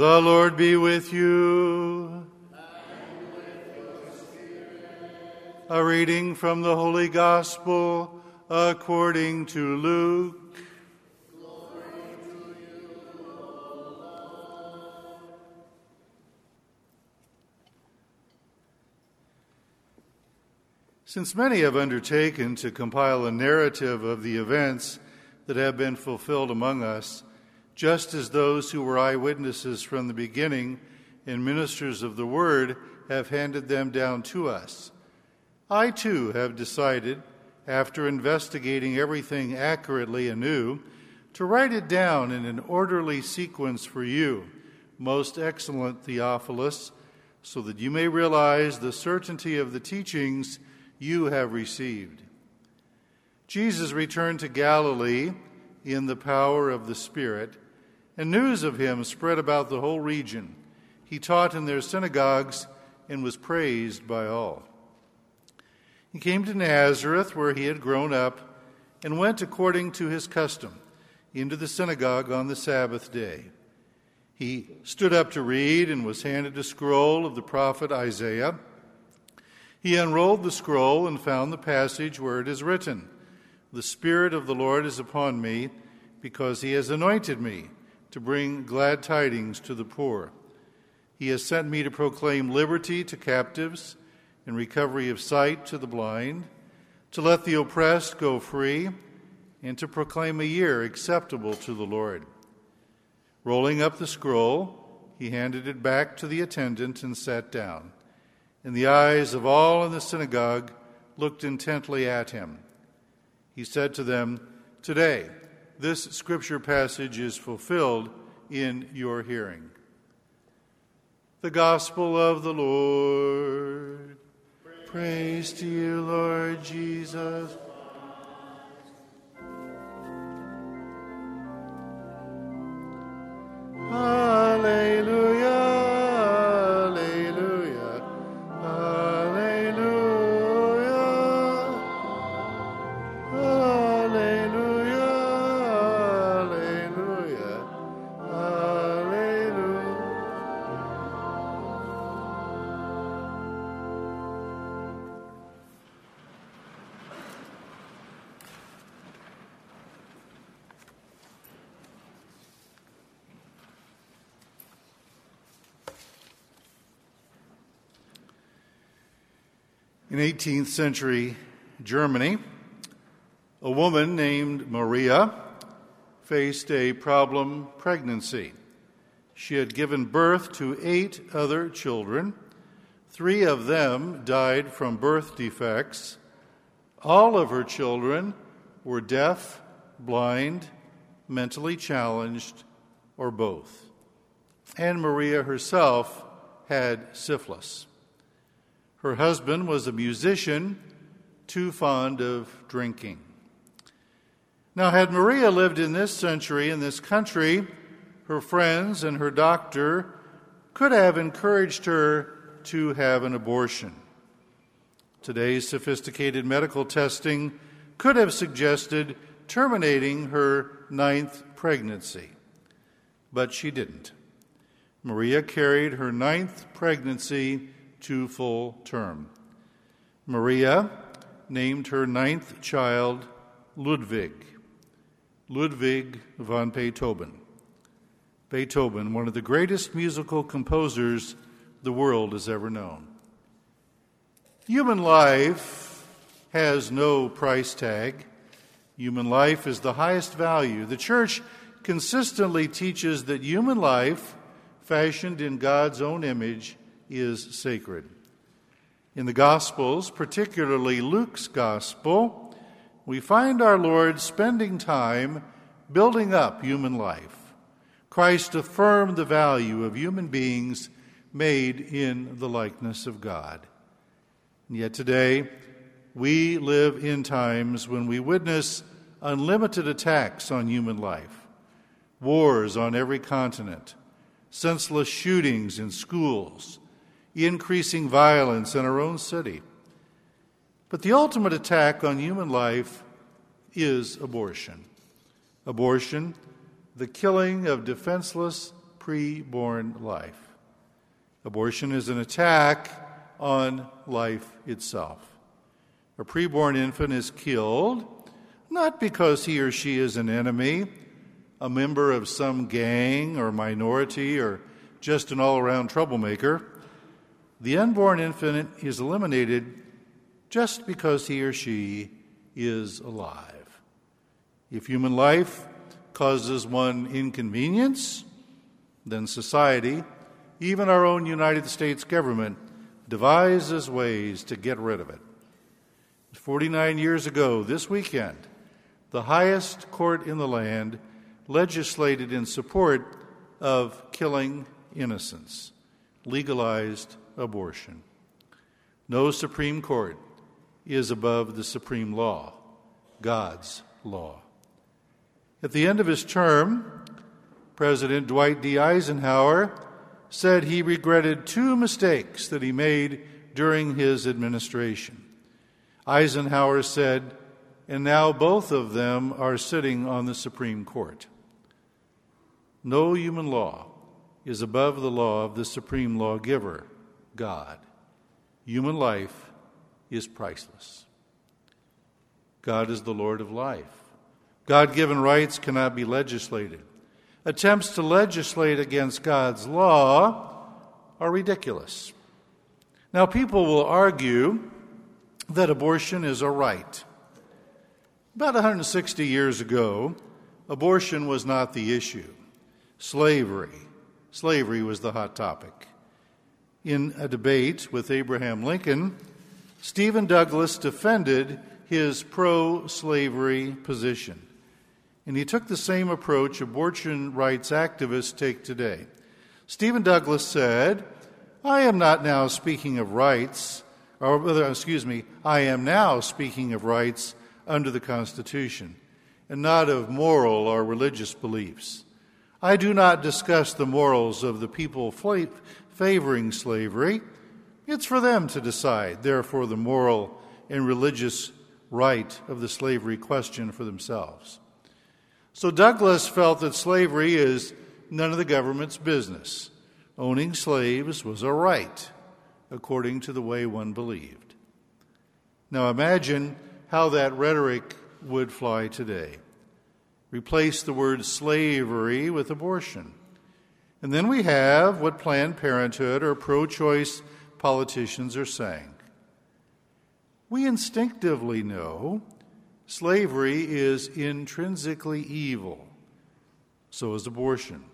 The Lord be with you. A reading from the Holy Gospel according to Luke. Since many have undertaken to compile a narrative of the events that have been fulfilled among us, just as those who were eyewitnesses from the beginning and ministers of the word have handed them down to us, I too have decided, after investigating everything accurately anew, to write it down in an orderly sequence for you, most excellent Theophilus, so that you may realize the certainty of the teachings you have received. Jesus returned to Galilee in the power of the Spirit, and news of him spread about the whole region. He taught in their synagogues and was praised by all. He came to Nazareth, where he had grown up, and went according to his custom into the synagogue on the Sabbath day. He stood up to read and was handed a scroll of the prophet Isaiah. He unrolled the scroll and found the passage where it is written The Spirit of the Lord is upon me, because he has anointed me to bring glad tidings to the poor. He has sent me to proclaim liberty to captives and recovery of sight to the blind, to let the oppressed go free, and to proclaim a year acceptable to the Lord. Rolling up the scroll, he handed it back to the attendant and sat down and the eyes of all in the synagogue looked intently at him. He said to them, Today, this scripture passage is fulfilled in your hearing. The Gospel of the Lord. Praise, Praise to you, Lord Jesus. In 18th century Germany, a woman named Maria faced a problem pregnancy. She had given birth to eight other children. Three of them died from birth defects. All of her children were deaf, blind, mentally challenged, or both. And Maria herself had syphilis. Her husband was a musician, too fond of drinking. Now, had Maria lived in this century, in this country, her friends and her doctor could have encouraged her to have an abortion. Today's sophisticated medical testing could have suggested terminating her ninth pregnancy, but she didn't. Maria carried her ninth pregnancy to full term. Maria named her ninth child Ludwig, Ludwig von Beethoven. Beethoven, one of the greatest musical composers the world has ever known. Human life has no price tag. Human life is the highest value. The church consistently teaches that human life, fashioned in God's own image, is sacred. In the Gospels, particularly Luke's Gospel, we find our Lord spending time building up human life. Christ affirmed the value of human beings made in the likeness of God. And yet today, we live in times when we witness unlimited attacks on human life, wars on every continent, senseless shootings in schools, increasing violence in our own city. But the ultimate attack on human life is abortion. Abortion, the killing of defenseless, preborn life. Abortion is an attack on life itself. A preborn infant is killed not because he or she is an enemy, a member of some gang or minority, or just an all around troublemaker. The unborn infant is eliminated just because he or she is alive. If human life causes one inconvenience, then society, even our own United States government, devises ways to get rid of it. 49 years ago, this weekend, the highest court in the land legislated in support of killing innocents, legalized abortion. No Supreme Court is above the supreme law, God's law. At the end of his term, President Dwight D. Eisenhower said he regretted two mistakes that he made during his administration. Eisenhower said, and now both of them are sitting on the Supreme Court. No human law is above the law of the supreme lawgiver, God. Human life is priceless. God is the Lord of life. God given rights cannot be legislated. Attempts to legislate against God's law are ridiculous. Now, people will argue that abortion is a right. About 160 years ago, abortion was not the issue. Slavery. Slavery was the hot topic. In a debate with Abraham Lincoln, Stephen Douglas defended his pro slavery position. And he took the same approach abortion rights activists take today. Stephen Douglas said, I am not now speaking of rights, or excuse me, I am now speaking of rights under the Constitution, and not of moral or religious beliefs. I do not discuss the morals of the people favoring slavery. It's for them to decide, therefore, the moral and religious right of the slavery question for themselves. So Douglas felt that slavery is none of the government's business. Owning slaves was a right, according to the way one believed. Now imagine how that rhetoric would fly today. Replace the word slavery with abortion. And then we have what Planned Parenthood or pro choice politicians are saying. We instinctively know slavery is intrinsically evil. So is abortion.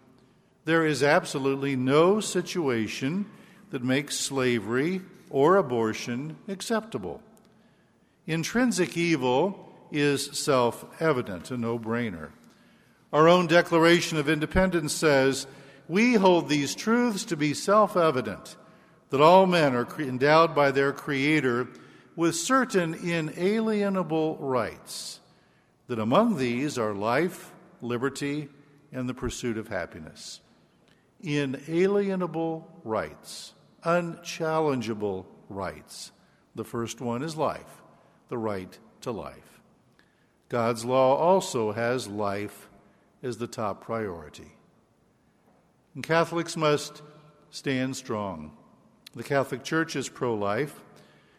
There is absolutely no situation that makes slavery or abortion acceptable. Intrinsic evil is self evident, a no brainer. Our own Declaration of Independence says, We hold these truths to be self evident that all men are endowed by their Creator with certain inalienable rights, that among these are life, liberty, and the pursuit of happiness. Inalienable rights, unchallengeable rights. The first one is life the right to life. God's law also has life as the top priority. And Catholics must stand strong. The Catholic Church is pro life,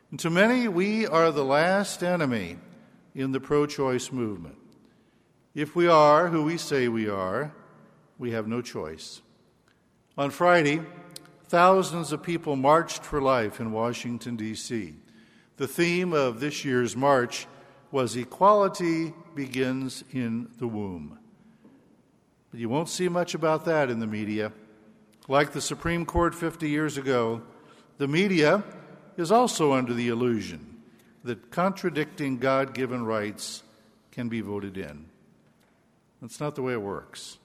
and to many, we are the last enemy in the pro choice movement. If we are who we say we are, we have no choice. On Friday, thousands of people marched for life in Washington, D.C. The theme of this year's march was Equality Begins in the Womb. You won't see much about that in the media. Like the Supreme Court 50 years ago, the media is also under the illusion that contradicting God given rights can be voted in. That's not the way it works.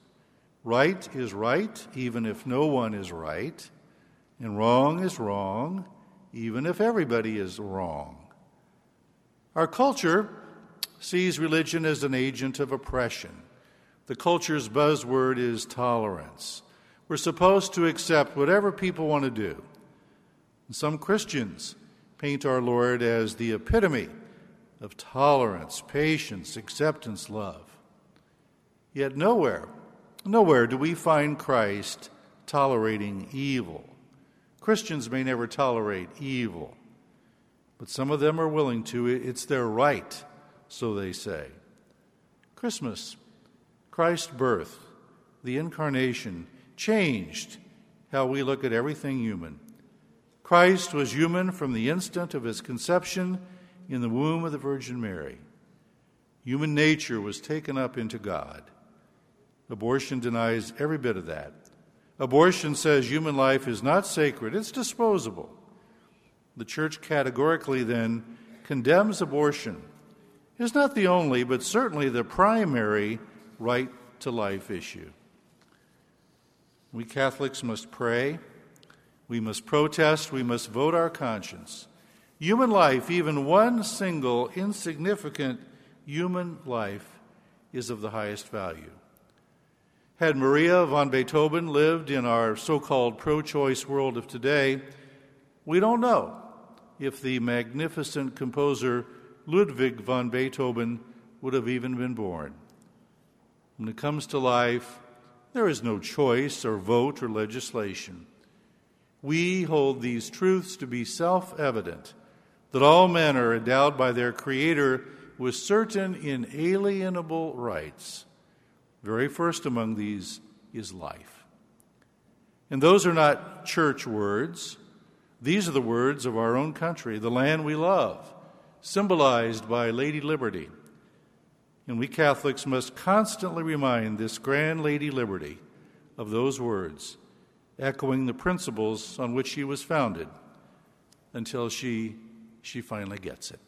Right is right, even if no one is right, and wrong is wrong, even if everybody is wrong. Our culture sees religion as an agent of oppression. The culture's buzzword is tolerance. We're supposed to accept whatever people want to do. Some Christians paint our Lord as the epitome of tolerance, patience, acceptance, love. Yet nowhere, nowhere do we find Christ tolerating evil. Christians may never tolerate evil, but some of them are willing to. It's their right, so they say. Christmas, Christ's birth, the incarnation, changed how we look at everything human. Christ was human from the instant of his conception in the womb of the Virgin Mary. Human nature was taken up into God. Abortion denies every bit of that. Abortion says human life is not sacred, it's disposable. The church categorically then condemns abortion. It's not the only, but certainly the primary right to life issue. We Catholics must pray, we must protest, we must vote our conscience. Human life, even one single insignificant human life, is of the highest value. Had Maria von Beethoven lived in our so called pro choice world of today, we don't know if the magnificent composer Ludwig von Beethoven would have even been born. When it comes to life, there is no choice or vote or legislation. We hold these truths to be self evident that all men are endowed by their Creator with certain inalienable rights. Very first among these is life. And those are not church words. These are the words of our own country, the land we love, symbolized by Lady Liberty. And we Catholics must constantly remind this grand Lady Liberty of those words, echoing the principles on which she was founded until she, she finally gets it.